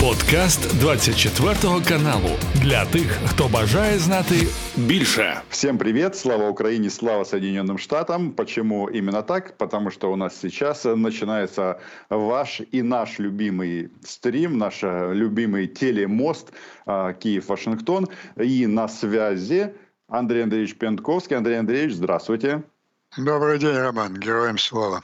Подкаст 24 каналу для тих, хто бажає знати більше. Всем привет! Слава Украине, слава Соединенным Штатам. Почему именно так? Потому что у нас сейчас начинается ваш и наш любимый стрим, наш любимый телемост а, Киев-Вашингтон. И на связи Андрей Андреевич Пентковский. Андрей Андреевич, здравствуйте. Добрый день, Роман. Героям слава.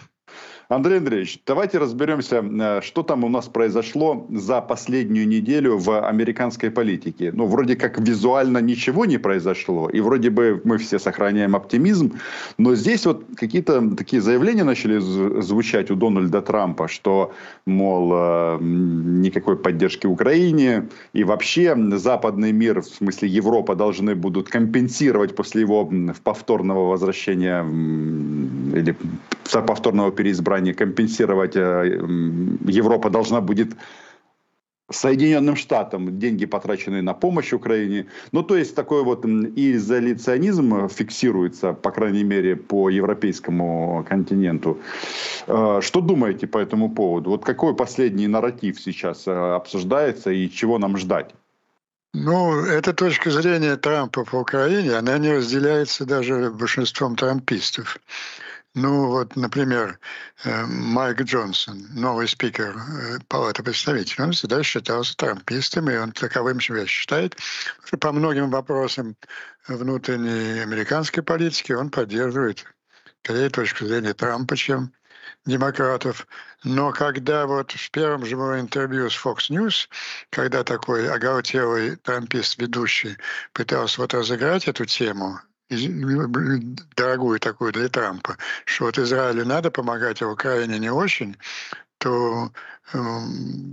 Андрей Андреевич, давайте разберемся, э, что там у нас произошло за последнюю неделю в американской политике. Ну, вроде как визуально ничего не произошло, и вроде бы мы все сохраняем оптимизм, но здесь вот какие-то такие заявления начали звучать у Дональда Трампа, что, мол, э, никакой поддержки Украине, и вообще западный мир, в смысле Европа, должны будут компенсировать после его повторного возвращения или повторного переизбрания стране компенсировать э, Европа должна будет Соединенным Штатам деньги, потраченные на помощь Украине. Ну, то есть такой вот изоляционизм фиксируется, по крайней мере, по европейскому континенту. Э, что думаете по этому поводу? Вот какой последний нарратив сейчас э, обсуждается и чего нам ждать? Ну, эта точка зрения Трампа по Украине, она не разделяется даже большинством трампистов. Ну вот, например, э, Майк Джонсон, новый спикер э, Палаты представителей, он всегда считался трампистом, и он таковым себя считает, по многим вопросам внутренней американской политики он поддерживает скорее точку зрения Трампа, чем демократов. Но когда вот в первом же моем интервью с Fox News, когда такой оголтелый трампист-ведущий пытался вот разыграть эту тему, дорогую такую для Трампа, что вот Израилю надо помогать, а Украине не очень, то э,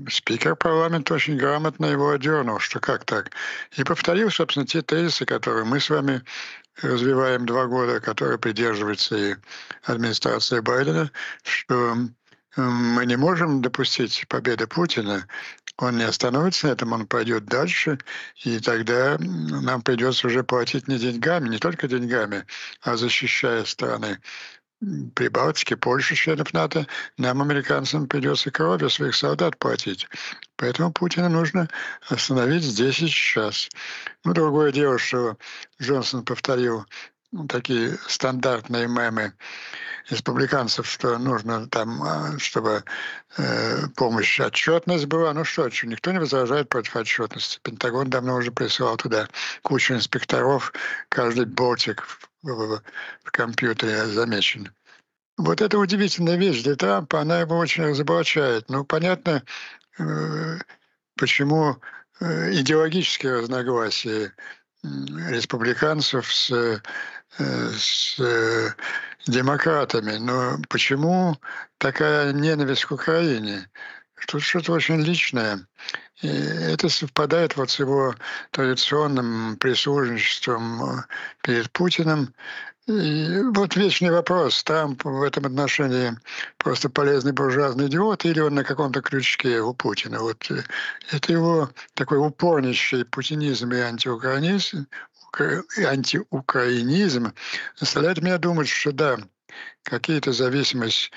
спикер парламента очень грамотно его одернул, что как так. И повторил, собственно, те тезисы, которые мы с вами развиваем два года, которые придерживается и администрация Байдена, что мы не можем допустить победы Путина, он не остановится на этом, он пойдет дальше, и тогда нам придется уже платить не деньгами, не только деньгами, а защищая страны Прибалтики, Польши, членов НАТО, нам, американцам, придется кровью своих солдат платить. Поэтому Путина нужно остановить здесь и сейчас. Ну, другое дело, что Джонсон повторил такие стандартные мемы республиканцев, что нужно там, а, чтобы э, помощь, отчетность была. Ну что, никто не возражает против отчетности. Пентагон давно уже присылал туда кучу инспекторов, каждый болтик в, в, в компьютере замечен. Вот эта удивительная вещь для Трампа, она его очень разоблачает. Ну, понятно, э, почему э, идеологические разногласия республиканцев с, с демократами. Но почему такая ненависть к Украине? Тут что-то очень личное. И это совпадает вот с его традиционным прислужничеством э, перед Путиным. И вот вечный вопрос, Трамп в этом отношении просто полезный буржуазный идиот или он на каком-то крючке у Путина. Вот э, это его такой упорнейший путинизм и антиукраинизм, антиукраинизм заставляет меня думать, что да, какие-то зависимости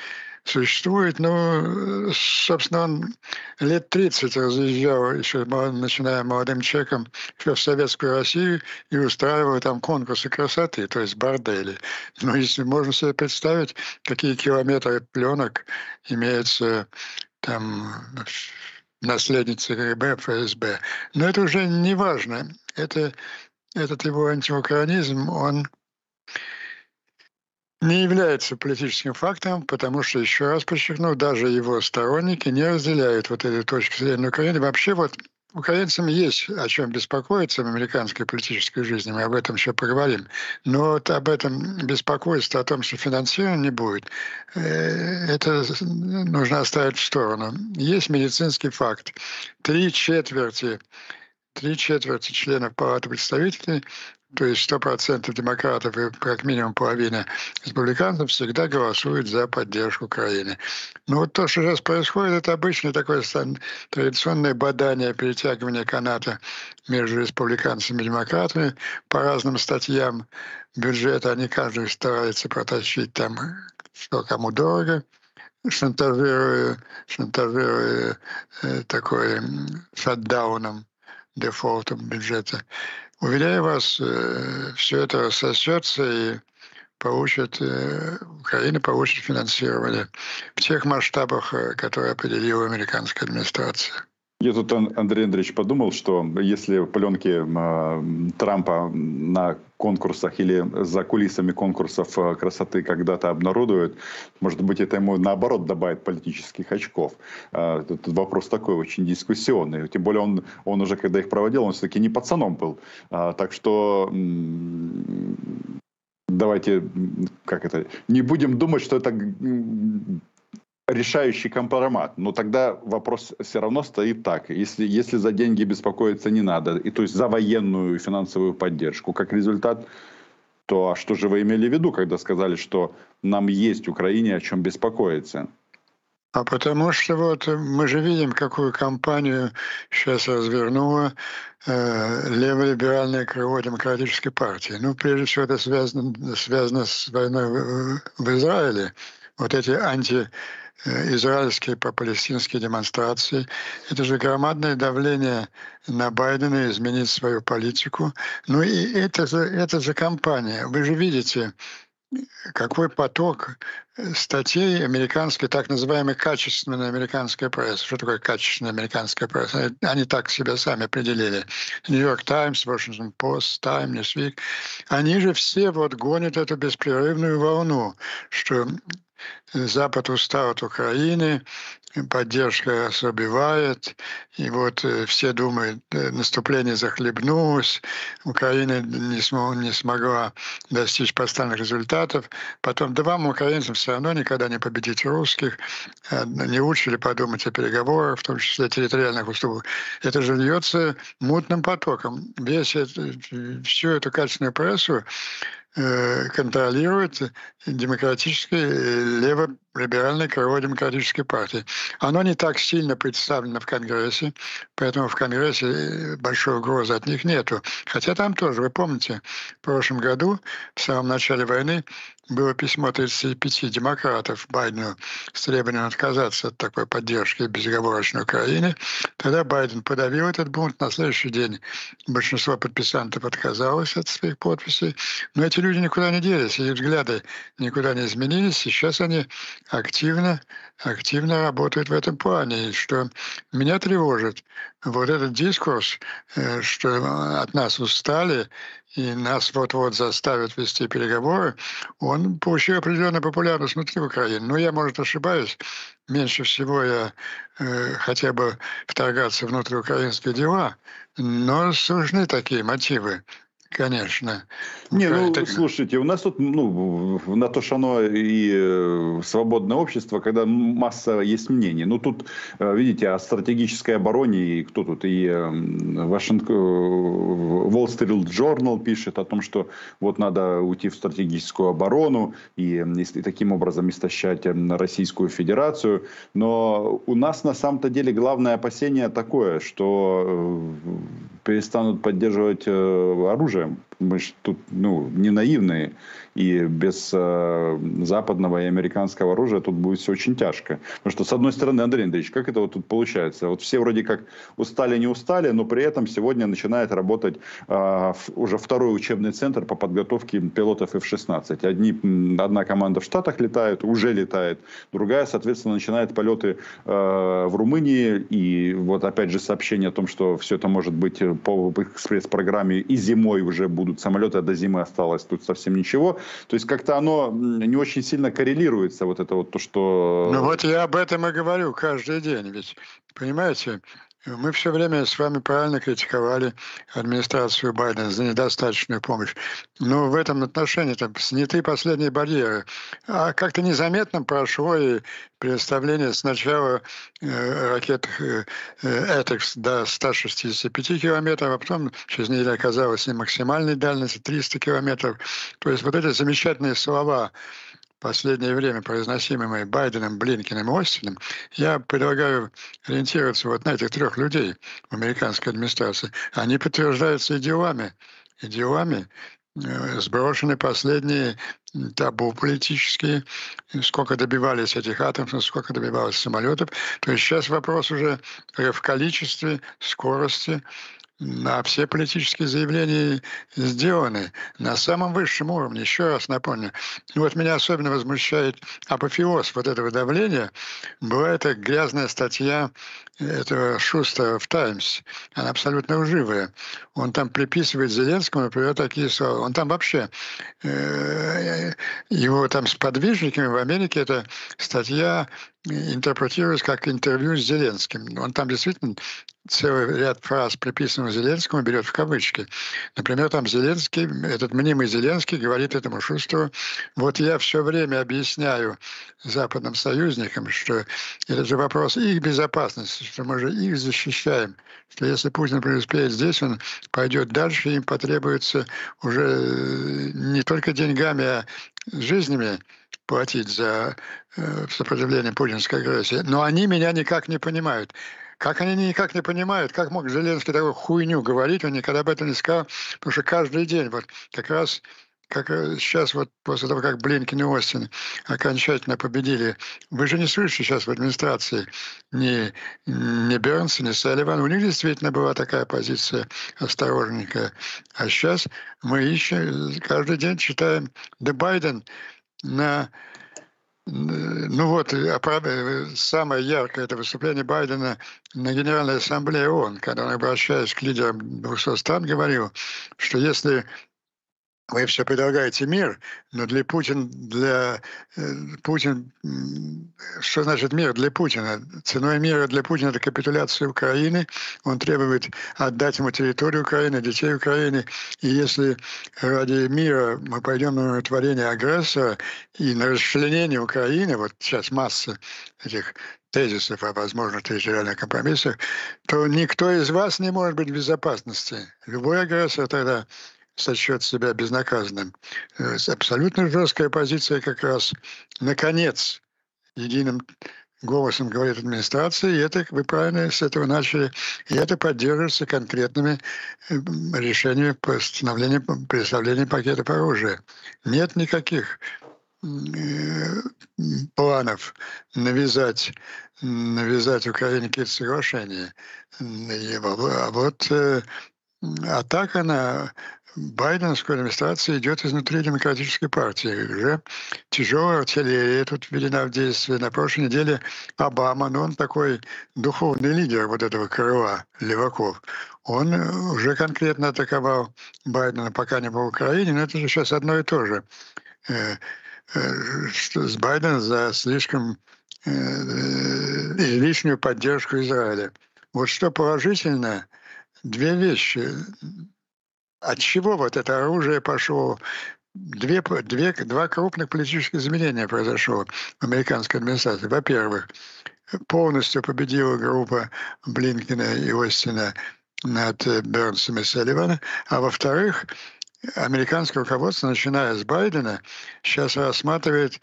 существует. Ну, собственно, он лет 30 разъезжал, еще начиная молодым человеком, еще в Советскую Россию и устраивал там конкурсы красоты, то есть бордели. Ну, если можно себе представить, какие километры пленок имеется там наследницы КГБ, ФСБ. Но это уже не важно. Это этот его антиукраинизм, он не является политическим фактором, потому что, еще раз подчеркну, даже его сторонники не разделяют вот этой точки зрения Украины. Вообще вот украинцам есть о чем беспокоиться в американской политической жизни, мы об этом еще поговорим. Но вот об этом беспокойство, о том, что финансирования не будет, э, это нужно оставить в сторону. Есть медицинский факт. Три четверти три четверти членов Палаты представителей, то есть 100% демократов и как минимум половина республиканцев всегда голосуют за поддержку Украины. Но вот то, что сейчас происходит, это обычное такое традиционное бадание, перетягивание каната между республиканцами и демократами по разным статьям бюджета. Они каждый старается протащить там, что кому дорого. шантажируя, шантажируя э, такой шатдауном, дефолтом бюджета. Уверяю вас, э, все это сосется и получит, э, Украина получит финансирование в тех масштабах, э, которые определила американская администрация. Я тут, Андрей Андреевич, подумал, что если пленки э, Трампа на конкурсах или за кулисами конкурсов э, красоты когда-то обнародуют, может быть, это ему наоборот добавит политических очков. Э, тут вопрос такой очень дискуссионный. Тем более он, он уже, когда их проводил, он все-таки не пацаном был. Так что давайте, как это, не будем думать, что это решающий компромат. Но тогда вопрос все равно стоит так. Если, если за деньги беспокоиться не надо, и то есть за военную финансовую поддержку, как результат, то а что же вы имели в виду, когда сказали, что нам есть Украине о чем беспокоиться? А потому что вот мы же видим, какую кампанию сейчас развернула э, леволиберальное крыло демократической партии. Ну, прежде всего, это связано, связано с войной в, в Израиле. Вот эти анти израильские по-палестинские демонстрации. Это же громадное давление на Байдена изменить свою политику. Ну и это же, это же кампания. Вы же видите, какой поток э, статей американской, так называемой качественной американской прессы. Что такое качественная американская пресса? Они так себя сами определили. Нью-Йорк Таймс, Washington Post, Time, Newsweek. Они же все вот гонят эту беспрерывную волну, что Запад устал от Украины, поддержка ослабевает, и вот э, все думают, э, наступление захлебнулось, Украина не, смог, не смогла достичь поставленных результатов. Потом, да вам, украинцам, все равно никогда не победить русских, э, не учили подумать о переговорах, в том числе территориальных уступок. Это же льется мутным потоком. Весь это, всю эту качественную прессу контролирует демократическое, лево-либеральное крыло демократической партии. Оно не так сильно представлено в Конгрессе, поэтому в Конгрессе э, большой угрозы от них нету. Хотя там тоже, вы помните, в прошлом году, в самом начале войны, было письмо 35 демократов Байдену с требованием отказаться от такой поддержки безоговорочной Украины. Тогда Байден подавил этот бунт. На следующий день большинство подписантов отказалось от своих подписей. Но эти люди никуда не делись, их взгляды никуда не изменились. Сейчас они активно, активно работают в этом плане. И что меня тревожит, вот этот дискурс, э, что от нас устали, и нас вот-вот заставят вести переговоры, он получил определенную популярность внутри Украины. Но я, может, ошибаюсь. Меньше всего я э, хотя бы вторгаться внутрь украинские дела, но сужны такие мотивы Конечно. Не, ну, это... слушайте, у нас тут, ну, на то, что оно и э, свободное общество, когда масса есть мнений. Ну, тут, э, видите, о стратегической обороне, и кто тут, и Вашингтон, э, Wall Street Journal пишет о том, что вот надо уйти в стратегическую оборону и, и таким образом истощать Российскую Федерацию. Но у нас на самом-то деле главное опасение такое, что перестанут поддерживать оружие оружием мы же тут ну, не наивные. И без э, западного и американского оружия тут будет все очень тяжко. Потому что, с одной стороны, Андрей Андреевич, как это вот тут получается? Вот все вроде как устали, не устали, но при этом сегодня начинает работать э, уже второй учебный центр по подготовке пилотов F-16. Одни, одна команда в Штатах летает, уже летает, другая, соответственно, начинает полеты э, в Румынии. И вот опять же сообщение о том, что все это может быть по экспресс-программе и зимой уже будут самолеты, а до зимы осталось тут совсем ничего. То есть как-то оно не очень сильно коррелируется, вот это вот то, что... Ну вот я об этом и говорю каждый день. Ведь, понимаете, мы все время с вами правильно критиковали администрацию Байдена за недостаточную помощь. Но в этом отношении там сняты последние барьеры. А как-то незаметно прошло и представление сначала э, ракет э, «Этекс» до 165 километров, а потом через неделю оказалось и максимальной дальности 300 километров. То есть вот эти замечательные слова последнее время произносимыми Байденом, Блинкиным и Остином, я предлагаю ориентироваться вот на этих трех людей в американской администрации. Они подтверждаются и делами, и делами, э, сброшены последние табу политические, сколько добивались этих атомов, сколько добивалось самолетов. То есть сейчас вопрос уже в количестве, скорости, на все политические заявления сделаны на самом высшем уровне. Еще раз напомню. Вот меня особенно возмущает апофеоз вот этого давления. Была эта грязная статья этого Шустера в «Таймс». Она абсолютно лживая. Он там приписывает Зеленскому, например, такие слова. Он там вообще, э, его там с подвижниками в Америке, эта статья интерпретируется как интервью с Зеленским. Он там действительно целый ряд фраз, приписанных Зеленскому, берет в кавычки. Например, там Зеленский, этот мнимый Зеленский говорит этому Шустеру, вот я все время объясняю западным союзникам, что это же вопрос их безопасности, что мы же их защищаем, что если Путин преуспеет здесь, он пойдет дальше, им потребуется уже не только деньгами, а жизнями платить за э, сопротивление путинской агрессии. Но они меня никак не понимают. Как они никак не понимают, как мог Зеленский такую хуйню говорить, он никогда об этом не сказал, потому что каждый день, вот как раз как сейчас вот после того, как Блинкин и Остин окончательно победили, вы же не слышите сейчас в администрации ни, ни Бернса, ни Салливана. У них действительно была такая позиция осторожненькая. А сейчас мы ищем, каждый день читаем «The Biden» на ну вот, самое яркое это выступление Байдена на Генеральной Ассамблее ООН, когда он, обращаясь к лидерам 200 стран, говорил, что если вы все предлагаете мир, но для Путина, для э, Путин, что значит мир для Путина? Ценой мира для Путина это капитуляция Украины. Он требует отдать ему территорию Украины, детей Украины. И если ради мира мы пойдем на творение агрессора и на расчленение Украины, вот сейчас масса этих тезисов о возможных территориальных компромиссах, то никто из вас не может быть в безопасности. Любой агрессор тогда сочет себя безнаказанным. Э, абсолютно жесткая позиция как раз, наконец, единым голосом говорит администрация, и это, вы правильно с этого начали, и это поддерживается конкретными э, решениями по становлению, представлению пакетов оружия. Нет никаких э, планов навязать, навязать Украине какие-то соглашения. А вот атака на байденская администрация идет изнутри демократической партии. Уже тяжелая артиллерия тут введена в действие. На прошлой неделе Обама, но ну, он такой духовный лидер вот этого крыла леваков, он уже конкретно атаковал Байдена, пока не был в Украине, но это же сейчас одно и то же. Э, э, с Байденом за слишком э, излишнюю поддержку Израиля. Вот что положительно, две вещи от чего вот это оружие пошло? Две, две, два крупных политических изменения произошло в американской администрации. Во-первых, полностью победила группа Блинкина и Остина над Бернсом и Селливаном. А во-вторых, американское руководство, начиная с Байдена, сейчас рассматривает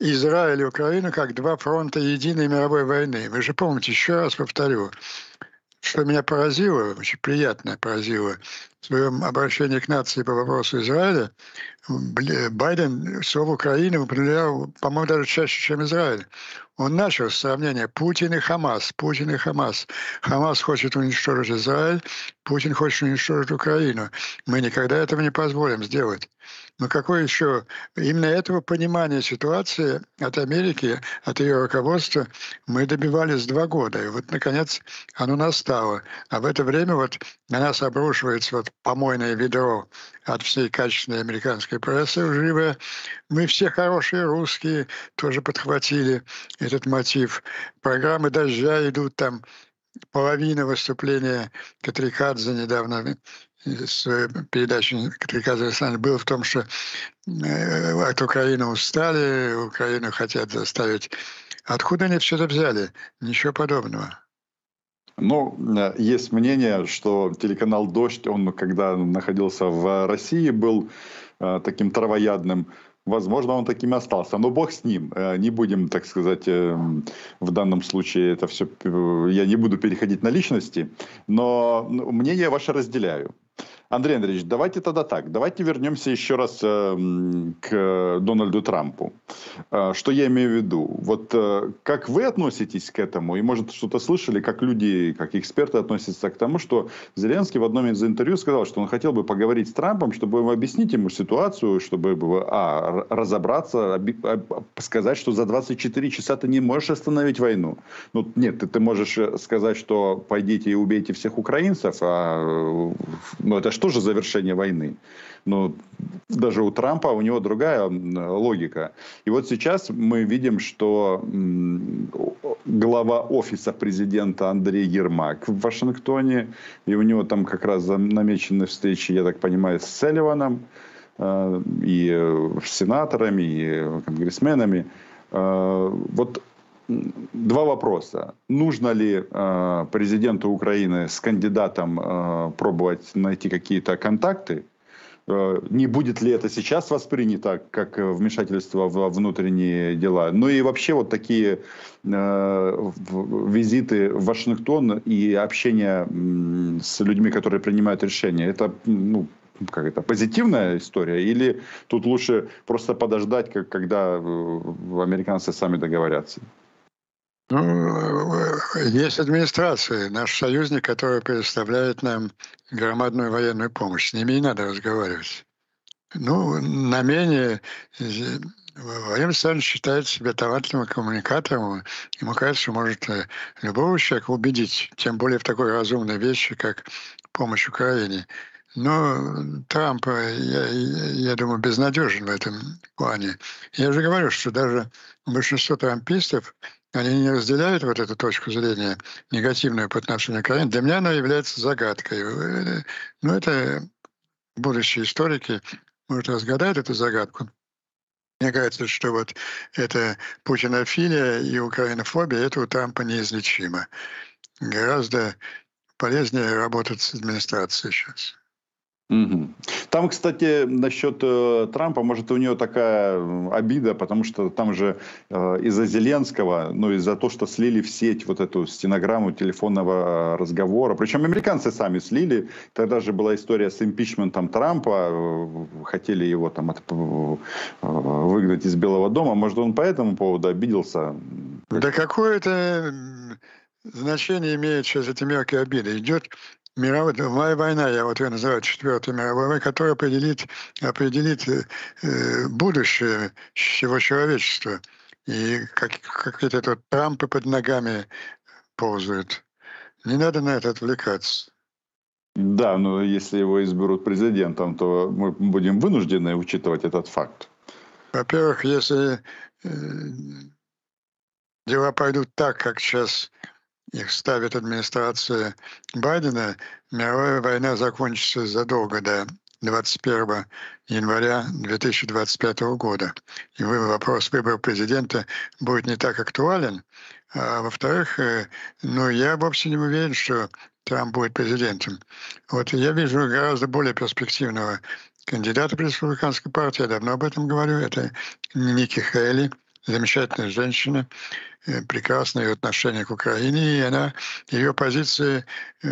Израиль и Украину как два фронта единой мировой войны. Вы же помните, еще раз повторю, что меня поразило, очень приятно поразило в своем обращении к нации по вопросу Израиля, Байден слово Украины употреблял, по-моему, даже чаще, чем Израиль. Он начал с сравнения Путин и Хамас. Путин и Хамас. Хамас хочет уничтожить Израиль, Путин хочет уничтожить Украину. Мы никогда этого не позволим сделать. Но какое еще именно этого понимания ситуации от Америки, от ее руководства мы добивались два года. И вот, наконец, оно настало. А в это время вот на нас обрушивается вот помойное ведро от всей качественной американской прессы лживая. Мы все хорошие русские тоже подхватили этот мотив. Программы «Дождя» идут там половина выступления Катрикадзе недавно с передачей Катрикадзе Александр был в том, что э, от Украины устали, Украину хотят заставить. Откуда они все это взяли? Ничего подобного. Ну, э, есть мнение, что телеканал «Дождь», он, когда находился в России, был э, таким травоядным. Возможно, он таким и остался. Но бог с ним. Э, не будем, так сказать, в данном случае это все... Я не буду переходить на личности. Но мнение ваше разделяю. Андрей Андреевич, давайте тогда так. Давайте вернемся еще раз э, к Дональду Трампу. Э, что я имею в виду? Вот э, как вы относитесь к этому? И, может, что-то слышали, как люди, как эксперты относятся к тому, что Зеленский в одном из интервью сказал, что он хотел бы поговорить с Трампом, чтобы объяснить ему ситуацию, чтобы а, разобраться, сказать, что за 24 часа ты не можешь остановить войну. Ну, нет, ты, ты можешь сказать, что пойдите и убейте всех украинцев, а ну, это что же завершение войны? Но даже у Трампа у него другая логика. И вот сейчас мы видим, что глава офиса президента Андрей Ермак в Вашингтоне, и у него там как раз намечены встречи, я так понимаю, с Селливаном, э, и с сенаторами, и конгрессменами. Э, вот два вопроса. Нужно ли э, президенту Украины с кандидатом э, пробовать найти какие-то контакты? Э, не будет ли это сейчас воспринято как вмешательство в внутренние дела? Ну и вообще вот такие э, визиты в Вашингтон и общение с людьми, которые принимают решения, это ну, как это, позитивная история? Или тут лучше просто подождать, как, когда э, американцы сами договорятся? Ну, есть администрация, наш союзник, который предоставляет нам громадную военную помощь. С ними и надо разговаривать. Ну, на менее, Владимир Александрович считает себя талантливым коммуникатором. Ему кажется, что может э, любого человека убедить, тем более в такой разумной вещи, как помощь Украине. Но Трамп, э, я, я думаю, безнадежен в этом плане. Я же говорю, что даже большинство трампистов они не разделяют вот эту точку зрения негативную по отношению к Украине. Для меня она является загадкой. Но это будущие историки может разгадать эту загадку. Мне кажется, что вот эта путинофилия и украинофобия, это у Трампа неизлечимо. Гораздо полезнее работать с администрацией сейчас. Угу. Там, кстати, насчет э, Трампа, может, у него такая обида, потому что там же э, из-за Зеленского, ну, из-за того, что слили в сеть вот эту стенограмму телефонного разговора, причем американцы сами слили, тогда же была история с импичментом Трампа, э, хотели его там от, э, выгнать из Белого дома, может, он по этому поводу обиделся? Да какое-то значение имеет сейчас эти мелкие обиды. Идет мировая война, я вот ее называю четвертой мировой которая определит, определит э, э, будущее всего человечества. И как, какие-то тут Трампы под ногами ползают. Не надо на это отвлекаться. Да, но если его изберут президентом, то мы будем вынуждены учитывать этот факт. Во-первых, если э, дела пойдут так, как сейчас их ставит администрация Байдена, мировая война закончится задолго до 21 января 2025 года. И вопрос выбора президента будет не так актуален. А во-вторых, э, ну, я вовсе не уверен, что Трамп будет президентом. Вот я вижу гораздо более перспективного кандидата в республиканской партии, я давно об этом говорю, это Ники Хейли, замечательная женщина, э, прекрасное отношение к Украине, и она, ее позиции э,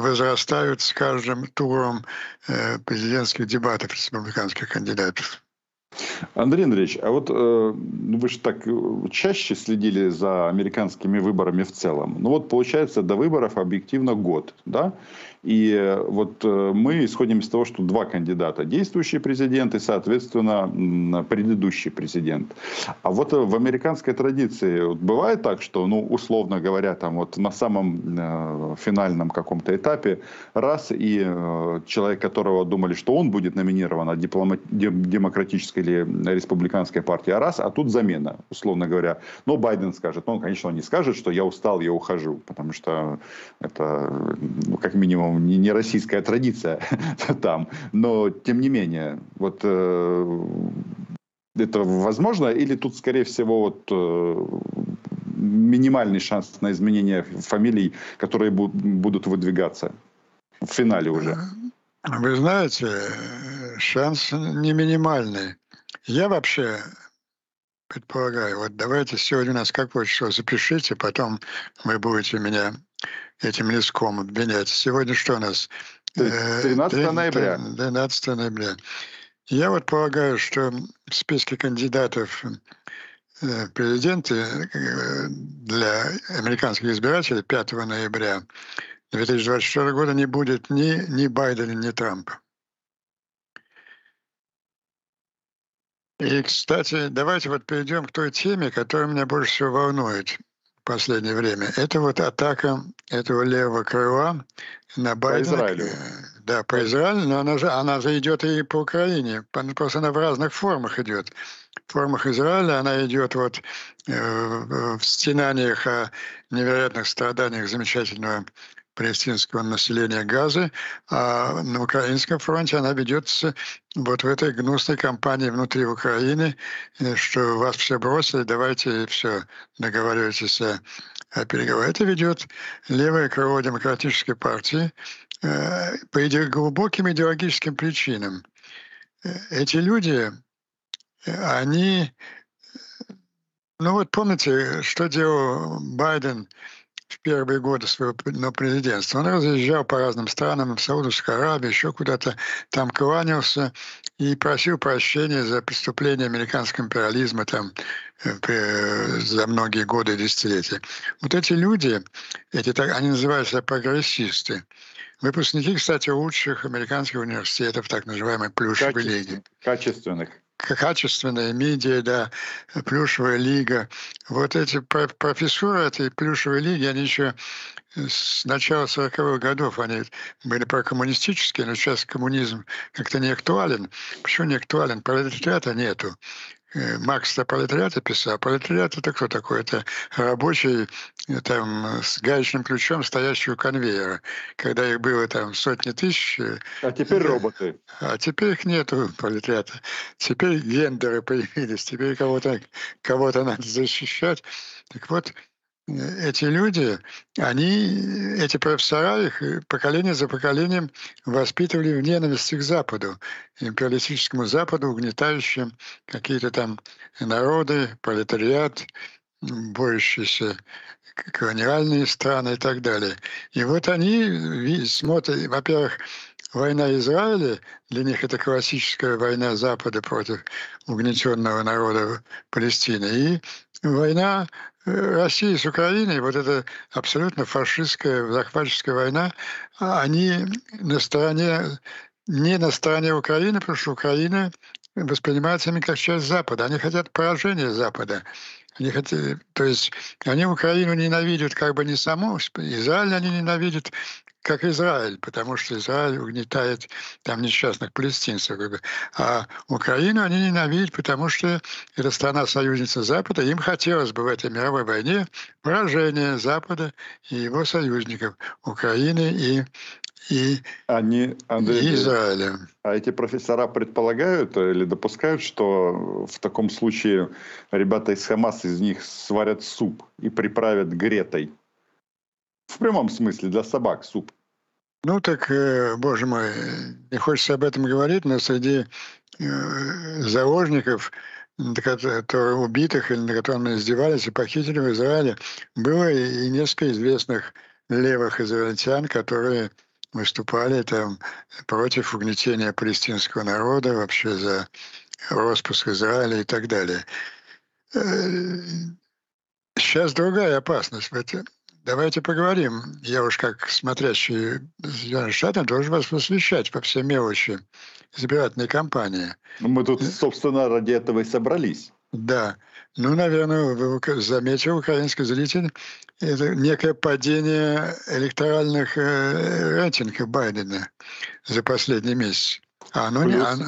возрастают с каждым туром э, президентских дебатов республиканских кандидатов. Андрей Андреевич, а вот э, вы же так чаще следили за американскими выборами в целом. Ну вот получается до выборов объективно год, да? И э, вот э, мы исходим из того, что два кандидата. Действующий президент и, соответственно, предыдущий президент. А вот э, в американской традиции бывает так, что, ну, условно говоря, там вот на самом финальном каком-то этапе раз и человек, которого думали, что он будет номинирован от диплома- демократической или республиканской партии, а раз, а тут замена, условно говоря. Но Байден скажет, ну, конечно, он не скажет, что я устал, я ухожу, потому что это, ну, как минимум, не, не российская традиция там, но тем не менее, вот э, это возможно или тут, скорее всего, вот э, минимальный шанс на изменение фамилий, которые бу- будут выдвигаться в финале уже? Вы знаете, шанс не минимальный. Я вообще предполагаю, вот давайте сегодня у нас какое число, запишите, потом вы будете меня этим леском обвинять. Сегодня что у нас? 13 ноября. 12 ноября. Я вот полагаю, что в списке кандидатов в президенты для американских избирателей 5 ноября 2024 года не будет ни, ни Байдена, ни Трампа. И, кстати, давайте вот перейдем к той теме, которая меня больше всего волнует в последнее время. Это вот атака этого левого крыла на Байдена. По Израилю. Да, по Израилю, но она же, она же идет и по Украине. Просто она в разных формах идет. В формах Израиля она идет вот э, в стенаниях о невероятных страданиях замечательного палестинского населения Газы, а на Украинском фронте она ведется вот в этой гнусной кампании внутри Украины, э, что вас все бросили, давайте все, договаривайтесь о, о переговорах. Это ведет левое крыло демократической партии э, по глубоким идеологическим причинам. Э, эти люди, они ну вот помните, что делал Байден в первые годы своего президентства. Он разъезжал по разным странам, в Саудовскую Аравию, еще куда-то там кланялся и просил прощения за преступления американского империализма там э, за многие годы и десятилетия. Вот эти люди, эти, они называются прогрессисты. Выпускники, кстати, лучших американских университетов, так называемой плюшевой лиги. Качественных качественная медиа, да, плюшевая лига. Вот эти профессоры этой плюшевой лиги, они еще с начала 40-х годов они были прокоммунистические, но сейчас коммунизм как-то не актуален. Почему не актуален? Пролетариата нету. Э, Маркс о пролетариате писал. Пролетариат это кто такой? Это рабочий э, там, с гаечным ключом, стоящий у конвейера. Когда их было там сотни тысяч. Э, а теперь роботы. А теперь их нету пролетариата. Теперь гендеры появились. Теперь кого-то кого надо защищать. Так вот, эти люди, они, эти профессора, их поколение за поколением воспитывали в ненависти к Западу, империалистическому Западу, угнетающим какие-то там народы, пролетариат, борющиеся колониальные страны и так далее. И вот они смотрят, во-первых, война Израиля, для них это классическая война Запада против угнетенного народа Палестины. И война России с Украиной, вот эта абсолютно фашистская, захватческая война, они на стороне, не на стороне Украины, потому что Украина воспринимается ими как часть Запада. Они хотят поражения Запада. Они хотят, то есть они Украину ненавидят как бы не саму, Израиль они ненавидят как Израиль, потому что Израиль угнетает там несчастных палестинцев. Как бы. А Украину они ненавидят, потому что это страна-союзница Запада. Им хотелось бы в этой мировой войне поражения Запада и его союзников Украины и и, Они, Андрей, и Израиля. А эти профессора предполагают или допускают, что в таком случае ребята из Хамас из них сварят суп и приправят гретой? В прямом смысле, для собак суп. Ну так, э, боже мой, не хочется об этом говорить, но среди э, заложников, которые убитых или на которых издевались и похитили в Израиле, было и несколько известных левых израильтян, которые выступали там против угнетения палестинского народа, вообще за распуск Израиля и так далее. Э, сейчас другая опасность. Давайте поговорим. Я уж как смотрящий Соединенных Штатов должен вас посвящать по всей мелочи избирательной кампании. Ну, мы тут, собственно, ради этого и собрались. Да. Ну, наверное, вы заметил, украинский зритель, это некое падение электоральных э, рейтингов Байдена за последний месяц. А оно Плюс... не... Оно,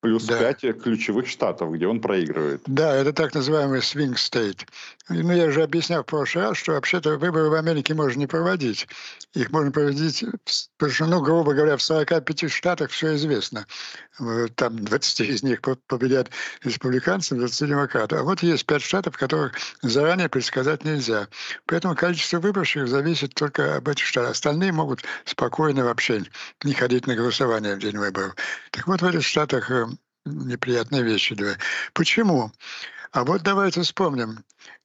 Плюс да. пять ключевых штатов, где он проигрывает. Да, это так называемый swing state. Ну, я уже объяснял в прошлый раз, что вообще-то выборы в Америке можно не проводить. Их можно проводить, потому что, ну, грубо говоря, в 45 штатах все известно. Там 20 из них победят республиканцы, 20 демократы. А вот есть 5 штатов, которых заранее предсказать нельзя. Поэтому количество выборщиков зависит только об этих штатах. Остальные могут спокойно вообще не ходить на голосование в день выборов. Так вот, в этих штатах э, неприятные вещи. Почему? А вот давайте вспомним.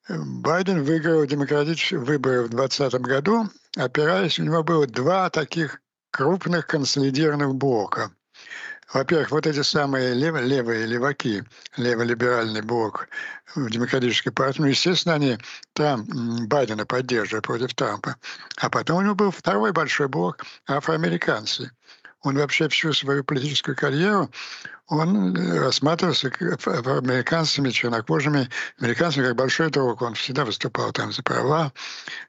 Байден выиграл демократические выборы в 2020 году, опираясь, у него было два таких крупных консолидированных блока. Во-первых, вот эти самые лев, левые леваки, леволиберальный блок в демократической партии, ну, естественно, они там Байдена поддерживают против Трампа. А потом у него был второй большой блок афроамериканцы. Он вообще всю свою политическую карьеру он рассматривался афроамериканцами, чернокожими американцами как большой друг. Он всегда выступал там за права,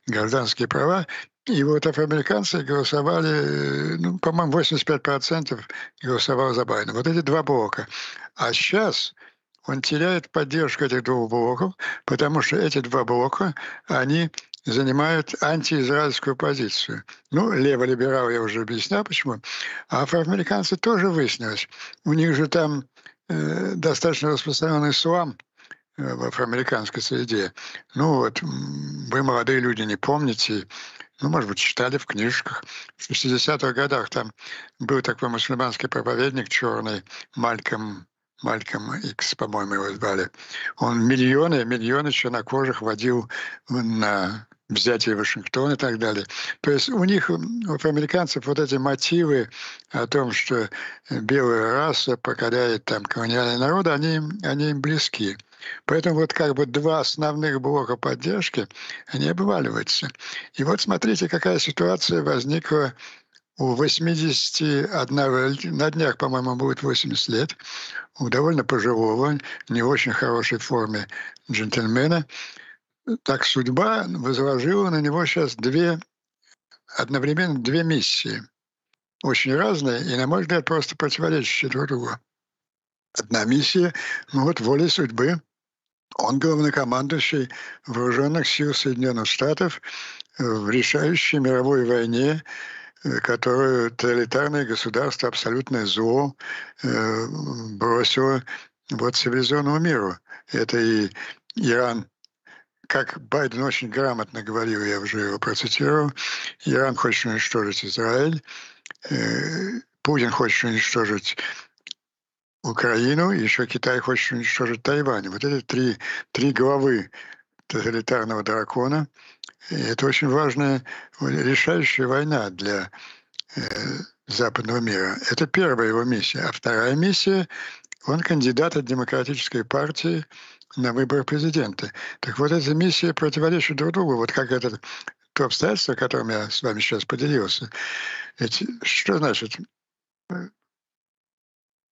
гражданские права. И вот афроамериканцы голосовали, ну, по-моему, 85% голосовало за Байдена. Вот эти два блока. А сейчас он теряет поддержку этих двух блоков, потому что эти два блока, они занимают антиизраильскую позицию. Ну, леволиберал я уже объяснял, почему. А афроамериканцы тоже выяснилось. У них же там э, достаточно распространенный ислам э, в афроамериканской среде. Ну вот, вы, молодые люди, не помните, ну, может быть, читали в книжках. В 60-х годах там был такой мусульманский проповедник черный, Мальком Мальком Икс, по-моему, его звали. Он миллионы, миллионы чернокожих водил на взятие Вашингтона и так далее. То есть у них, у американцев, вот эти мотивы о том, что белая раса покоряет там колониальные народы, они, они им близки. Поэтому вот как бы два основных блока поддержки, они обваливаются. И вот смотрите, какая ситуация возникла у 81, на днях, по-моему, будет 80 лет, у довольно пожилого, не очень хорошей форме джентльмена, так судьба возложила на него сейчас две, одновременно две миссии. Очень разные и, на мой взгляд, просто противоречащие друг другу. Одна миссия, ну вот волей судьбы. Он главнокомандующий вооруженных сил Соединенных Штатов в решающей мировой войне, э, которую тоталитарное государство, абсолютное зло, э, бросило вот цивилизованному миру. Это и Иран как Байден очень грамотно говорил, я уже его процитировал, Иран хочет уничтожить Израиль, э, Путин хочет уничтожить Украину, еще Китай хочет уничтожить Тайвань. Вот эти три, три главы тоталитарного дракона. И это очень важная, решающая война для э, западного мира. Это первая его миссия. А вторая миссия, он кандидат от демократической партии на выборы президента. Так вот, эти миссии противоречат друг другу. Вот как это то обстоятельство, которым я с вами сейчас поделился. Ведь что значит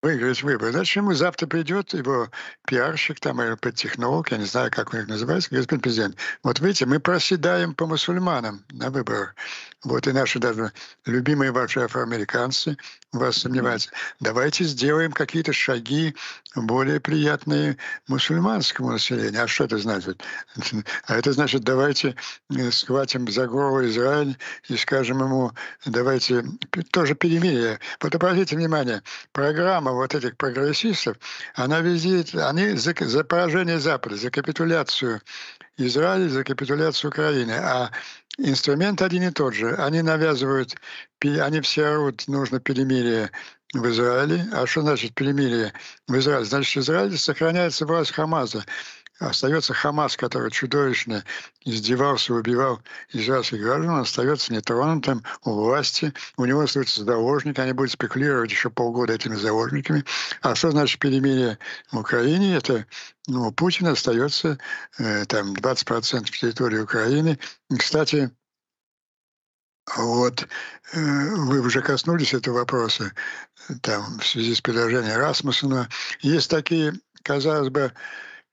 выиграть выборы. Зачем ему завтра придет его пиарщик там или подтехнолог, я не знаю, как у них называется, господин президент. Вот видите, мы проседаем по мусульманам на выборах. Вот и наши даже любимые ваши афроамериканцы вас сомневаются. Давайте сделаем какие-то шаги более приятные мусульманскому населению. А что это значит? А это значит, давайте э, схватим за голову Израиль и скажем ему, давайте тоже перемирие. Вот обратите внимание, программа вот этих прогрессистов, она визит, они за, за поражение Запада, за капитуляцию Израиля, за капитуляцию Украины. А инструмент один и тот же. Они навязывают, они все орут, нужно перемирие в Израиле. А что значит перемирие в Израиле? Значит, Израиль сохраняется власть Хамаза остается Хамас, который чудовищно издевался, убивал израильских граждан, остается нетронутым у власти, у него остаются заложники, они будут спекулировать еще полгода этими заложниками. А что значит перемирие в Украине? Это ну, у Путина остается э, там 20% территории Украины. Кстати, вот э, вы уже коснулись этого вопроса там, в связи с предложением Расмуссена. Есть такие, казалось бы,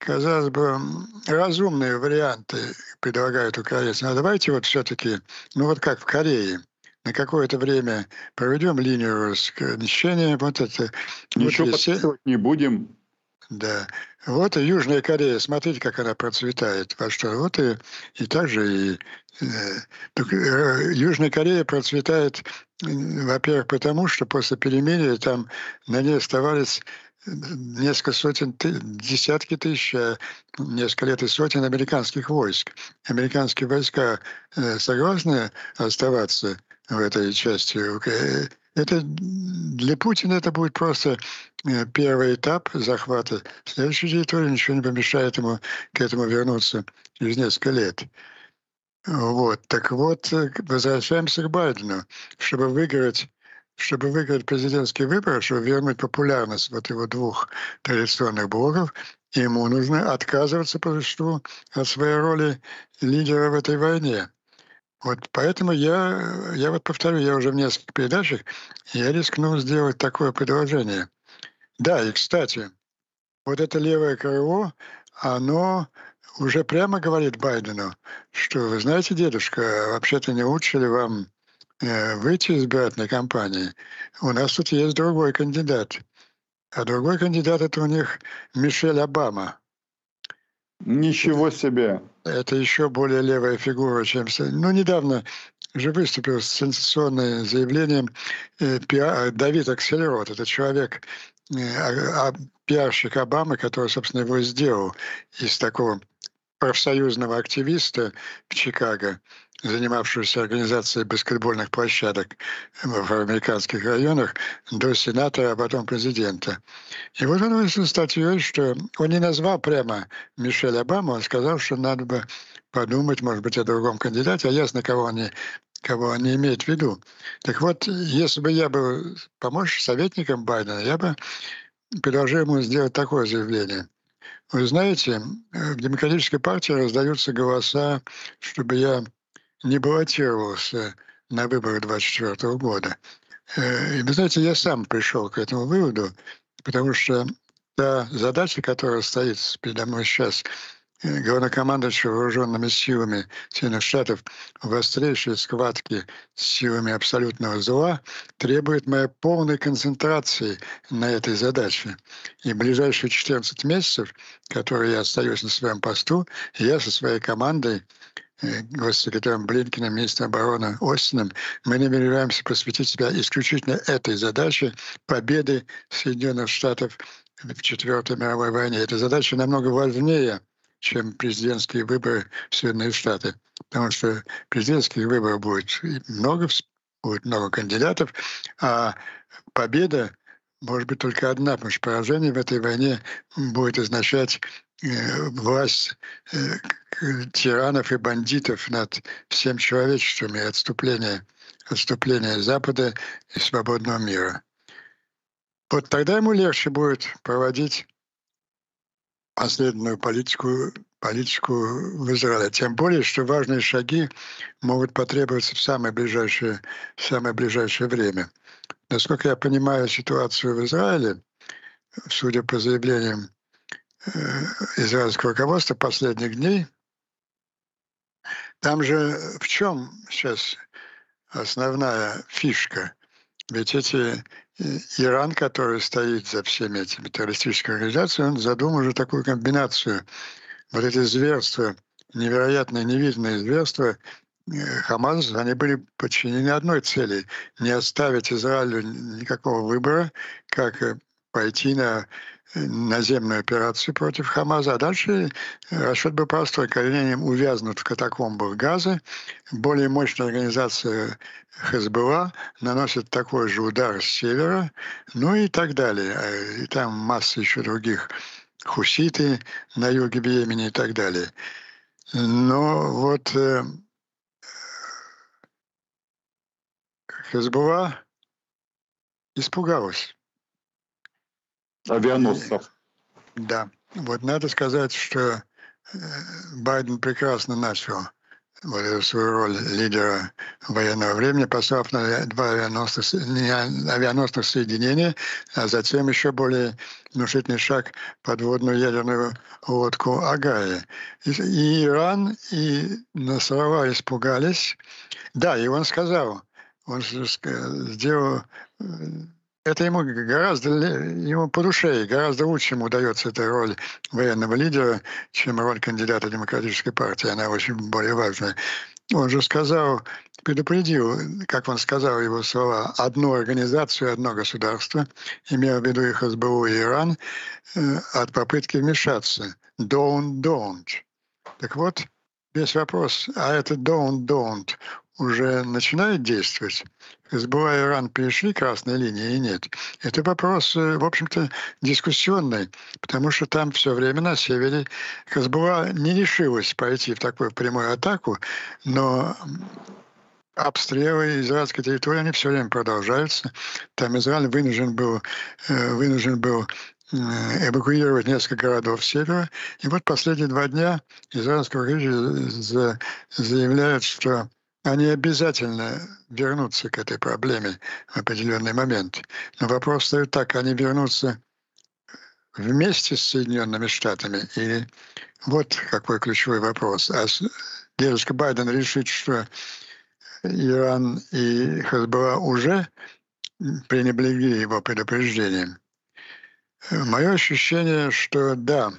казалось бы, разумные варианты предлагают украинцы. Но давайте вот все-таки, ну вот как в Корее, на какое-то время проведем линию разграничения. Вот это. Ничего вот подписывать не будем. Да. Вот и Южная Корея, смотрите, как она процветает. Во что? Вот и, и также и э, э, Южная Корея процветает, во-первых, потому что после перемирия там на ней оставались несколько сотен, десятки тысяч, а несколько лет и сотен американских войск. Американские войска э, согласны оставаться в этой части это для Путина это будет просто э, первый этап захвата. Следующей территории ничего не помешает ему к этому вернуться через несколько лет. Вот, так вот, э, возвращаемся к Байдену. Чтобы выиграть чтобы выиграть президентские выборы, чтобы вернуть популярность вот его двух традиционных блоков, ему нужно отказываться по существу от своей роли лидера в этой войне. Вот поэтому я, я вот повторю, я уже в нескольких передачах, я рискнул сделать такое предложение. Да, и кстати, вот это левое крыло, оно уже прямо говорит Байдену, что, вы знаете, дедушка, вообще-то не лучше ли вам выйти из избирательной кампании? У нас тут есть другой кандидат. А другой кандидат это у них Мишель Обама. Ничего себе! Это еще более левая фигура, чем... Ну, недавно же выступил с сенсационным заявлением э, Давид Акселерот. Это человек, э, а, а, пиарщик Обамы, который, собственно, его сделал из такого профсоюзного активиста в Чикаго, занимавшегося организацией баскетбольных площадок в американских районах, до сенатора, а потом президента. И вот он вышел статьей, что он не назвал прямо Мишель Обаму, он сказал, что надо бы подумать, может быть, о другом кандидате, а ясно, кого они кого они имеют в виду. Так вот, если бы я был помощником, советником Байдена, я бы предложил ему сделать такое заявление – вы знаете, в Демократической партии раздаются голоса, чтобы я не баллотировался на выборы 2024 года. Э, и вы знаете, я сам пришел к этому выводу, потому что та задача, которая стоит передо мной сейчас, главнокомандующего вооруженными силами Соединенных Штатов в острейшей схватке с силами абсолютного зла требует моей полной концентрации на этой задаче. И ближайшие 14 месяцев, которые я остаюсь на своем посту, я со своей командой э, госсекретарем Блинкиным, министром обороны Остином, мы намереваемся посвятить себя исключительно этой задаче победы Соединенных Штатов в Четвертой мировой войне. Эта задача намного важнее чем президентские выборы в Соединенные Штаты. Потому что президентских выборов будет много, будет много кандидатов, а победа может быть только одна, потому что поражение в этой войне будет означать власть э, тиранов и бандитов над всем человечеством и отступление, отступление Запада и свободного мира. Вот тогда ему легче будет проводить последовательную политику, политику в Израиле. Тем более, что важные шаги могут потребоваться в самое ближайшее, в самое ближайшее время. Насколько я понимаю ситуацию в Израиле, судя по заявлениям э, израильского руководства последних дней, там же в чем сейчас основная фишка? Ведь эти Иран, который стоит за всеми этими террористическими организациями, он задумал уже такую комбинацию. Вот эти зверства, невероятные, невиданные зверства э, Хамас, они были подчинены одной цели – не оставить Израилю никакого выбора, как э, пойти на наземную операцию против Хамаза. А дальше расчет был простой. Коренением увязнут в катакомбах Газы. Более мощная организация Хезбелла наносит такой же удар с севера, ну и так далее. И там масса еще других хуситы на юге Йемени и так далее. Но вот э, испугалась авианосцев. Да. Вот надо сказать, что э, Байден прекрасно начал вот эту свою роль лидера военного времени, послав на два авианосных, авианосных соединения, а затем еще более внушительный шаг подводную ядерную лодку Агая. И, Иран, и Насарова испугались. Да, и он сказал, он сделал э, это ему гораздо ему по душе, и гораздо лучше ему удается эта роль военного лидера, чем роль кандидата демократической партии. Она очень более важная. Он же сказал, предупредил, как он сказал его слова, одну организацию, одно государство, имея в виду их СБУ и Иран, э, от попытки вмешаться. Don't, don't. Так вот, весь вопрос, а это don't, don't, уже начинает действовать, и Иран перешли красные линии и нет, это вопрос, э, в общем-то, дискуссионный, потому что там все время на севере Хезболла не решилась пойти в такую прямую атаку, но обстрелы израильской территории, они все время продолжаются. Там Израиль вынужден был, э, вынужден был э, эвакуировать несколько городов севера. И вот последние два дня израильские руководители заявляют, что они обязательно вернутся к этой проблеме в определенный момент. Но вопрос стоит так, они вернутся вместе с Соединенными Штатами? Или вот какой ключевой вопрос. А дедушка Байден решит, что Иран и Хезболла уже пренебрегли его предупреждением. Мое ощущение, что да,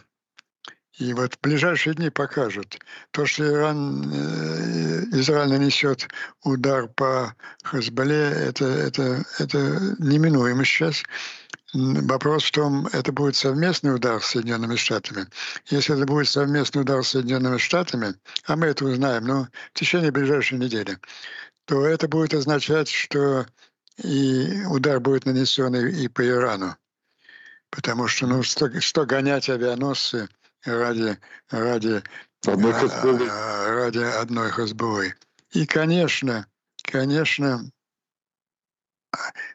и вот в ближайшие дни покажут. То, что Иран, э, Израиль нанесет удар по Хазбале, это, это, это неминуемо сейчас. Вопрос в том, это будет совместный удар с Соединенными Штатами. Если это будет совместный удар с Соединенными Штатами, а мы это узнаем ну, в течение ближайшей недели, то это будет означать, что и удар будет нанесен и, и по Ирану. Потому что, ну, что, что гонять авианосцы ради, ради, одной а, ради одной Хазбулы. И, конечно, конечно,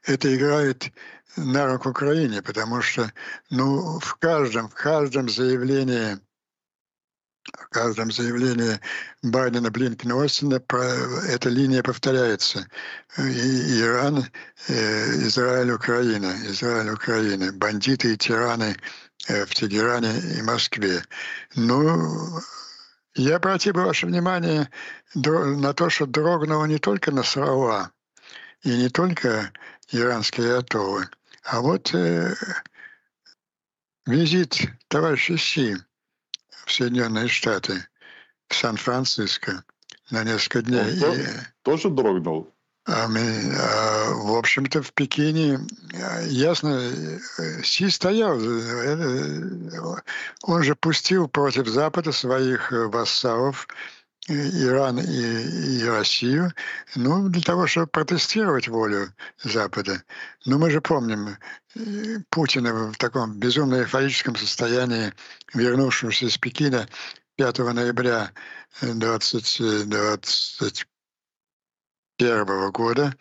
это играет на руку Украине, потому что ну, в каждом, в каждом заявлении в каждом заявлении Байдена, Блинкина, Остина эта линия повторяется. И Иран, э, Израиль, Украина, Израиль, Украина, бандиты и тираны в Тегеране и Москве. Ну, я обратил бы ваше внимание на то, что дрогнуло не только на Насрала и не только иранские атоллы, а вот э, визит товарища Си в Соединенные Штаты, в Сан-Франциско на несколько дней. Он и, тоже дрогнул? А а, в общем-то, в Пекине, а, ясно, Си стоял. Э, он же пустил против Запада своих вассалов, Иран и, и Россию, ну, для того, чтобы протестировать волю Запада. Но мы же помним э, Путина в таком безумно эйфорическом состоянии, вернувшегося из Пекина 5 ноября 20, 2021 года,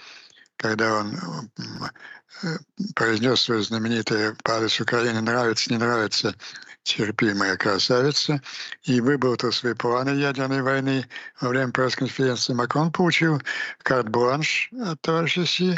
когда он э, произнес свое знаменитое «По адресу нравится, не нравится, терпимая красавица, и выболтал свои планы ядерной войны во время пресс-конференции. Макрон получил карт-бланш от товарища Си,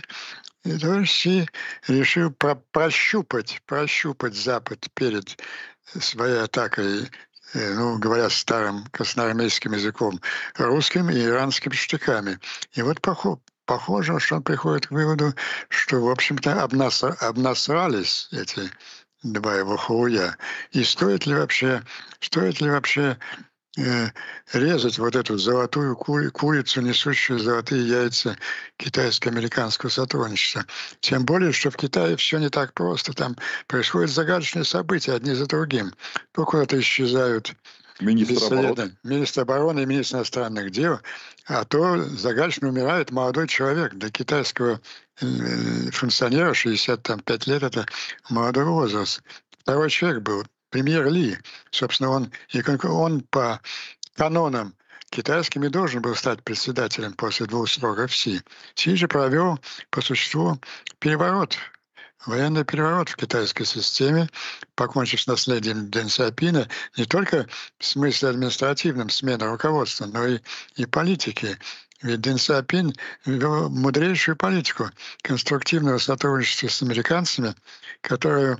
и товарищ Си решил про прощупать, прощупать Запад перед своей атакой ну, говоря старым красноармейским языком, русским и иранским штыками. И вот похоже, похоже, что он приходит к выводу, что, в общем-то, обнасрались эти два его хуя. И стоит ли вообще, стоит ли вообще э, резать вот эту золотую кури, курицу, несущую золотые яйца китайско-американского сотрудничества. Тем более, что в Китае все не так просто. Там происходят загадочные события одни за другим. То куда-то исчезают Министр обороны. Министр обороны и министр иностранных дел, а то загадочно умирает молодой человек. Для китайского э, функционера 65 лет – это молодой возраст. Второй человек был премьер Ли. Собственно, он, и он по канонам китайским и должен был стать председателем после двух сроков Си. Си же провел по существу переворот Военный переворот в китайской системе, покончив с наследием Дэн Сяопина, не только в смысле административном смена руководства, но и, и политики. Ведь Дэн Сяопин вел мудрейшую политику конструктивного сотрудничества с американцами, которое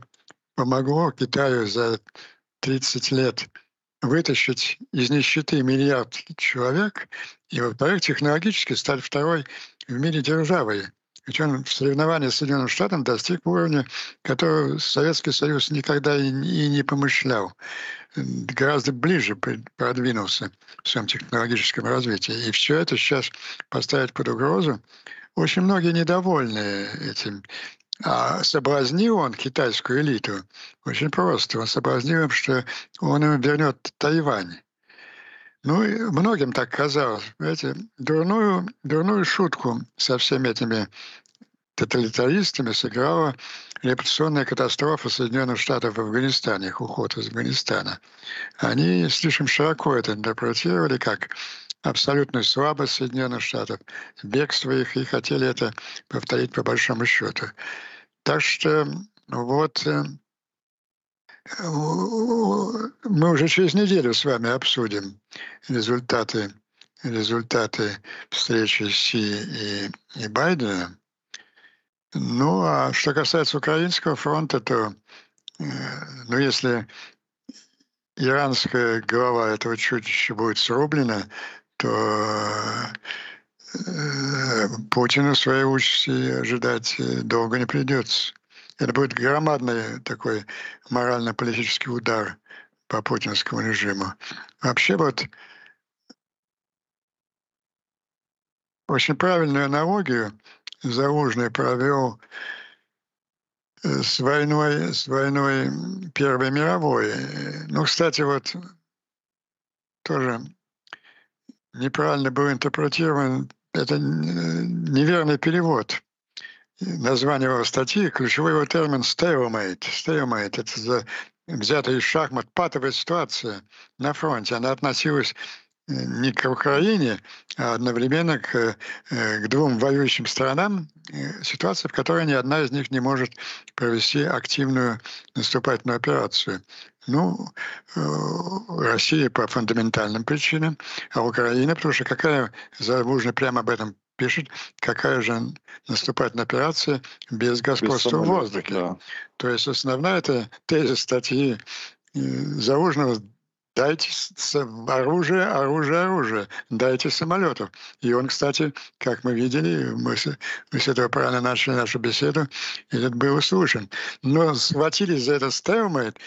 помогло Китаю за 30 лет вытащить из нищеты миллиард человек и, во-вторых, технологически стать второй в мире державой ведь он в соревновании с Соединенным Штатом достиг уровня, которого Советский Союз никогда и, и не помышлял. Гораздо ближе продвинулся в своем технологическом развитии. И все это сейчас поставить под угрозу. Очень многие недовольны этим. А соблазнил он китайскую элиту очень просто. Он соблазнил им, что он им вернет Тайвань. Ну, и многим так казалось. Знаете, дурную, дурную шутку со всеми этими тоталитаристами сыграла репрессионная катастрофа Соединенных Штатов в Афганистане, их уход из Афганистана. Они слишком широко это интерпретировали как абсолютную слабость Соединенных Штатов, бегство их, и хотели это повторить по большому счету. Так что вот э, мы уже через неделю с вами обсудим результаты, результаты встречи Си и, и Байдена. Ну, а что касается Украинского фронта, то, э, ну, если иранская голова этого чудища будет срублена, то э, Путину своей участи ожидать э, долго не придется. Это будет громадный такой морально-политический удар по путинскому режиму. Вообще вот очень правильную аналогию Залужный провел э, с войной, с войной Первой мировой. Ну, кстати, вот тоже неправильно был интерпретирован, это неверный перевод название его статьи, ключевой его термин stalemate. Stalemate – это за, взятая из шахмат патовая ситуация на фронте. Она относилась э, не к Украине, а одновременно к, э, к двум воюющим сторонам, э, ситуация, в которой ни одна из них не может провести активную наступательную операцию. Ну, Россия по фундаментальным причинам, а Украина, потому что какая, Залужный прямо об этом пишет, какая же наступательная операция без господства без в воздухе. Да. То есть основная это тезис статьи э, Заужного дайте оружие, оружие, оружие, дайте самолетов. И он, кстати, как мы видели, мы, мы с этого правильно начали нашу беседу, этот был услышан. Но схватились за этот stalemate,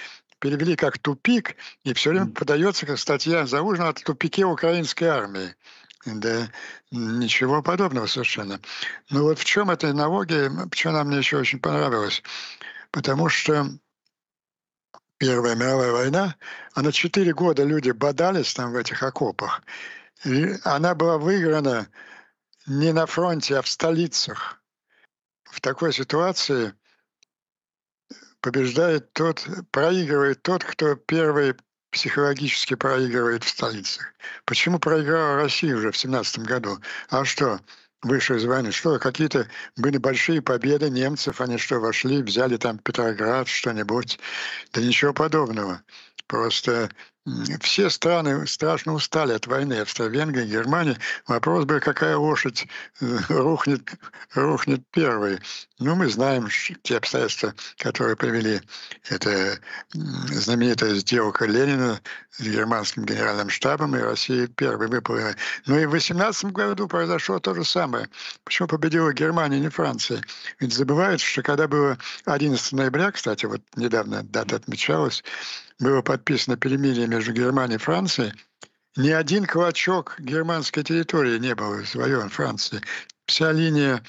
перевели как тупик, и все время подается как статья Заужного о тупике украинской армии. Да ничего подобного совершенно. Но вот в чем эта аналогия, почему она мне еще очень понравилась? Потому что Первая мировая война, а на четыре года люди бодались там в этих окопах. И она была выиграна не на фронте, а в столицах. В такой ситуации побеждает тот, проигрывает тот, кто первый психологически проигрывает в столицах. Почему проиграла Россия уже в 17 году? А что, из войны? Что, какие-то были большие победы немцев, они что, вошли, взяли там Петроград, что-нибудь? Да ничего подобного. Просто все страны страшно устали от войны. Австро-Венгрия, Германия. Вопрос был, какая лошадь э, рухнет, рухнет первой. Ну, мы знаем те обстоятельства, которые привели. Это знаменитая сделка Ленина с германским генеральным штабом, и Россия первой выплыла. Ну и в 18 году произошло то же самое. Почему победила Германия, не Франция? Ведь забывается, что когда было 11 ноября, кстати, вот недавно дата отмечалась, было подписано перемирие между Германией и Францией, ни один клочок германской территории не был завоеван Францией. Вся линия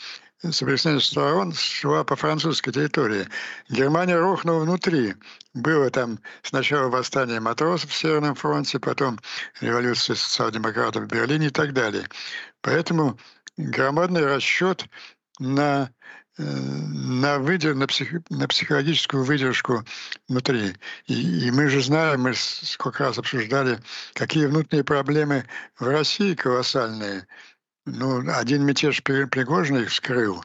соприкосновения сторон шла по французской территории. Германия рухнула внутри. Было там сначала восстание матросов в Северном фронте, потом революция социал-демократов в Берлине и так далее. Поэтому громадный расчет на на, выдер, на, псих, на психологическую выдержку внутри. И, и мы же знаем, мы сколько раз обсуждали, какие внутренние проблемы в России колоссальные. Ну, один мятеж Пригожина их вскрыл.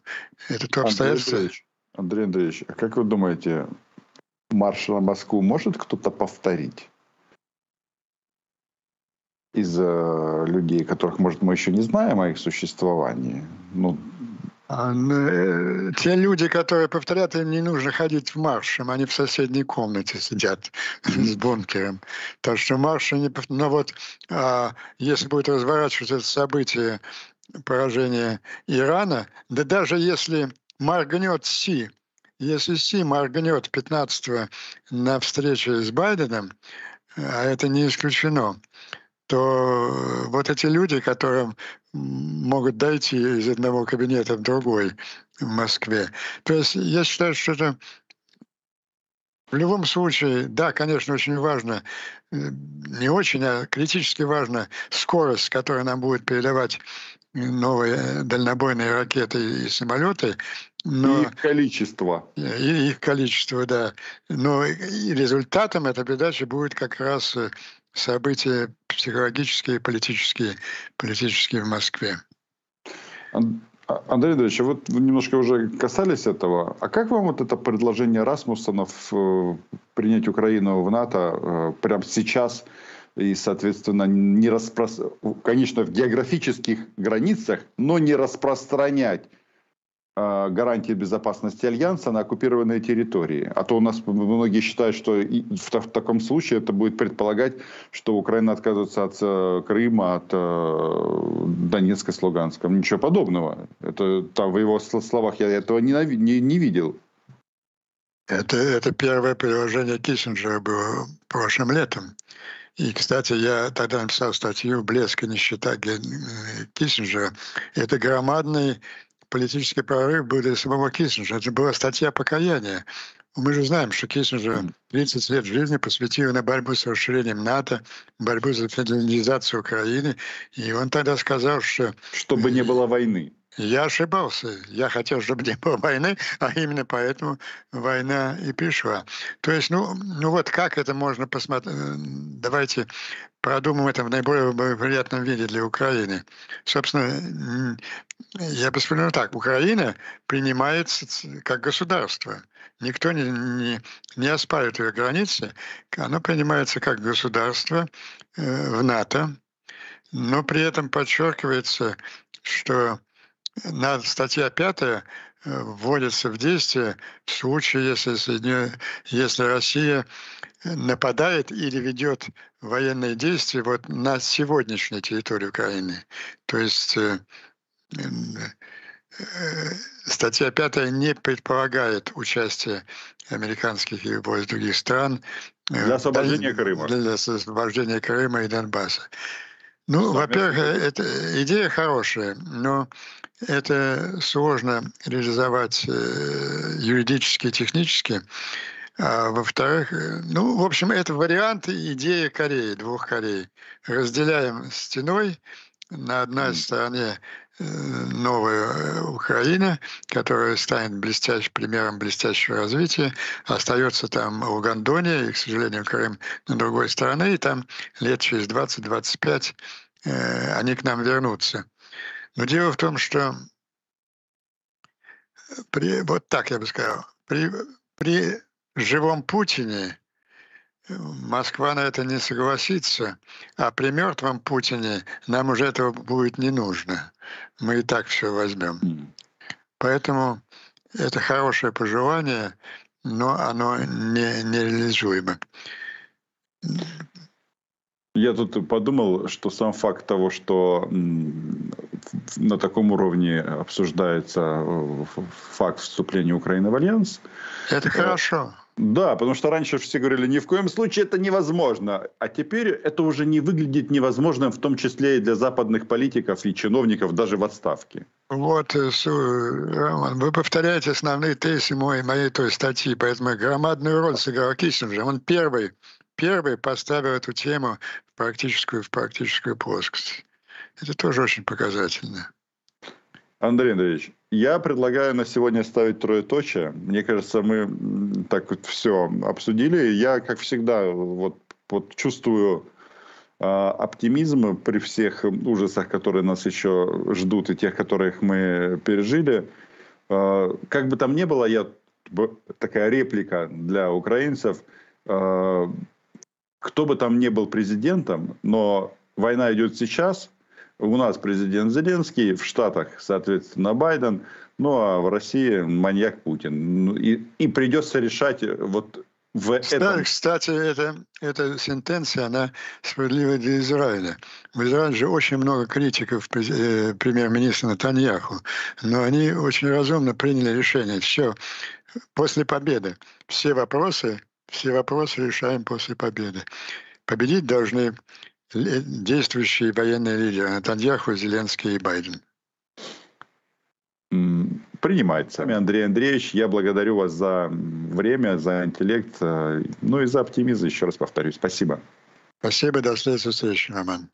Это то обстоятельство. Андрей Андреевич, Андрей Андреевич, а как вы думаете, марш на Москву может кто-то повторить? Из людей, которых, может, мы еще не знаем о их существовании. Ну, те люди, которые повторяют, им не нужно ходить в маршем, они в соседней комнате сидят с бункером. Так что марши не... Но вот а, если будет разворачиваться это событие поражения Ирана, да даже если моргнет Си, если Си моргнет 15 на встрече с Байденом, а это не исключено, то вот эти люди, которым могут дойти из одного кабинета в другой в Москве. То есть я считаю, что это в любом случае, да, конечно, очень важно не очень, а критически важна скорость, которую нам будет передавать новые дальнобойные ракеты и самолеты. Но, и их количество. И их количество, да. Но результатом этой передачи будет как раз э, события психологические и политические, политические в Москве. Андрей Андреевич, вот вы немножко уже касались этого. А как вам вот это предложение Расмуссона в, принять Украину в НАТО э, прямо сейчас и, соответственно, не распро... конечно, в географических границах, но не распространять э, гарантии безопасности Альянса на оккупированные территории. А то у нас многие считают, что в, таком случае это будет предполагать, что Украина отказывается от э, Крыма, от э, Донецка с Луганском. Ничего подобного. Это там в его словах я этого не, не, не видел. Это, это первое предложение Киссинджера было прошлым летом. И, кстати, я тогда написал статью «Блеск и нищета Киссинджера». Это громадный политический прорыв был для самого Киссинджера. Это была статья покаяния. Мы же знаем, что Киссинджер 30 лет жизни посвятил на борьбу с расширением НАТО, борьбу за федерализацию Украины. И он тогда сказал, что... Чтобы не было войны. Я ошибался. Я хотел, чтобы не было войны, а именно поэтому война и пришла. То есть, ну, ну вот как это можно посмотреть? Э, давайте продумаем это в наиболее благоприятном виде для Украины. Собственно, я бы вспомнил так. Украина принимается как государство. Никто не, не, не оспаривает ее границы. Оно принимается как государство э, в НАТО, но при этом подчеркивается, что на статья 5 э, вводится в действие в случае, если, если Россия нападает или ведет военные действия вот на сегодняшней территории Украины. То есть э, э, статья 5 не предполагает участие американских и любой из других стран для освобождения Крыма. Для освобождения Крыма и Донбасса. Ну, во-первых, это идея хорошая, но это сложно реализовать э, юридически и технически. А во-вторых, э, ну, в общем, это вариант идеи Кореи, двух Корей. Разделяем стеной, на одной стороне э, новая Украина, которая станет блестящим примером блестящего развития. Остается там Угандония и, к сожалению, Крым на другой стороне, и там лет через 20-25 э, они к нам вернутся. Но дело в том, что при, вот так я бы сказал, при, при живом Путине Москва на это не согласится, а при мертвом Путине нам уже этого будет не нужно. Мы и так все возьмем. Поэтому это хорошее пожелание, но оно не, нереализуемо. Я тут подумал, что сам факт того, что на таком уровне обсуждается э, факт вступления Украины в Альянс. Это хорошо. Да, потому что раньше все говорили, ни в коем случае это невозможно. А теперь это уже не выглядит невозможным, в том числе и для западных политиков и чиновников, даже в отставке. Вот, э, Роман, вы повторяете основные тезисы моей, моей той статьи, поэтому громадную роль сыграл Киссинджер. Он первый, первый поставил эту тему в практическую, в практическую плоскость. Это тоже очень показательно. Андрей Андреевич, я предлагаю на сегодня ставить троеточие. Мне кажется, мы так вот все обсудили. Я, как всегда, вот, вот чувствую э, оптимизм при всех ужасах, которые нас еще ждут, и тех, которых мы пережили. Э, как бы там ни было, я такая реплика для украинцев. Э, кто бы там ни был президентом, но война идет сейчас – у нас президент Зеленский, в Штатах, соответственно, Байден, ну а в России маньяк Путин. Ну, и, и придется решать вот в кстати, этом... Кстати, это, эта сентенция, она справедлива для Израиля. В Израиле же очень много критиков э, премьер-министра Натаньяху, но они очень разумно приняли решение. Все, после победы. Все вопросы, все вопросы решаем после победы. Победить должны действующие военные лидеры Натаньяху, Зеленский и Байден. Принимается. Андрей Андреевич, я благодарю вас за время, за интеллект, э, ну и за оптимизм, еще раз повторюсь. Спасибо. Спасибо, до следующей встречи, Роман.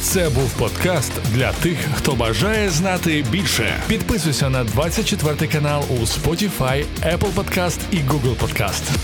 Це був подкаст для тих, хто бажає знати більше. Підписуйся на 24 канал у Spotify, Apple Podcast і Google Podcast.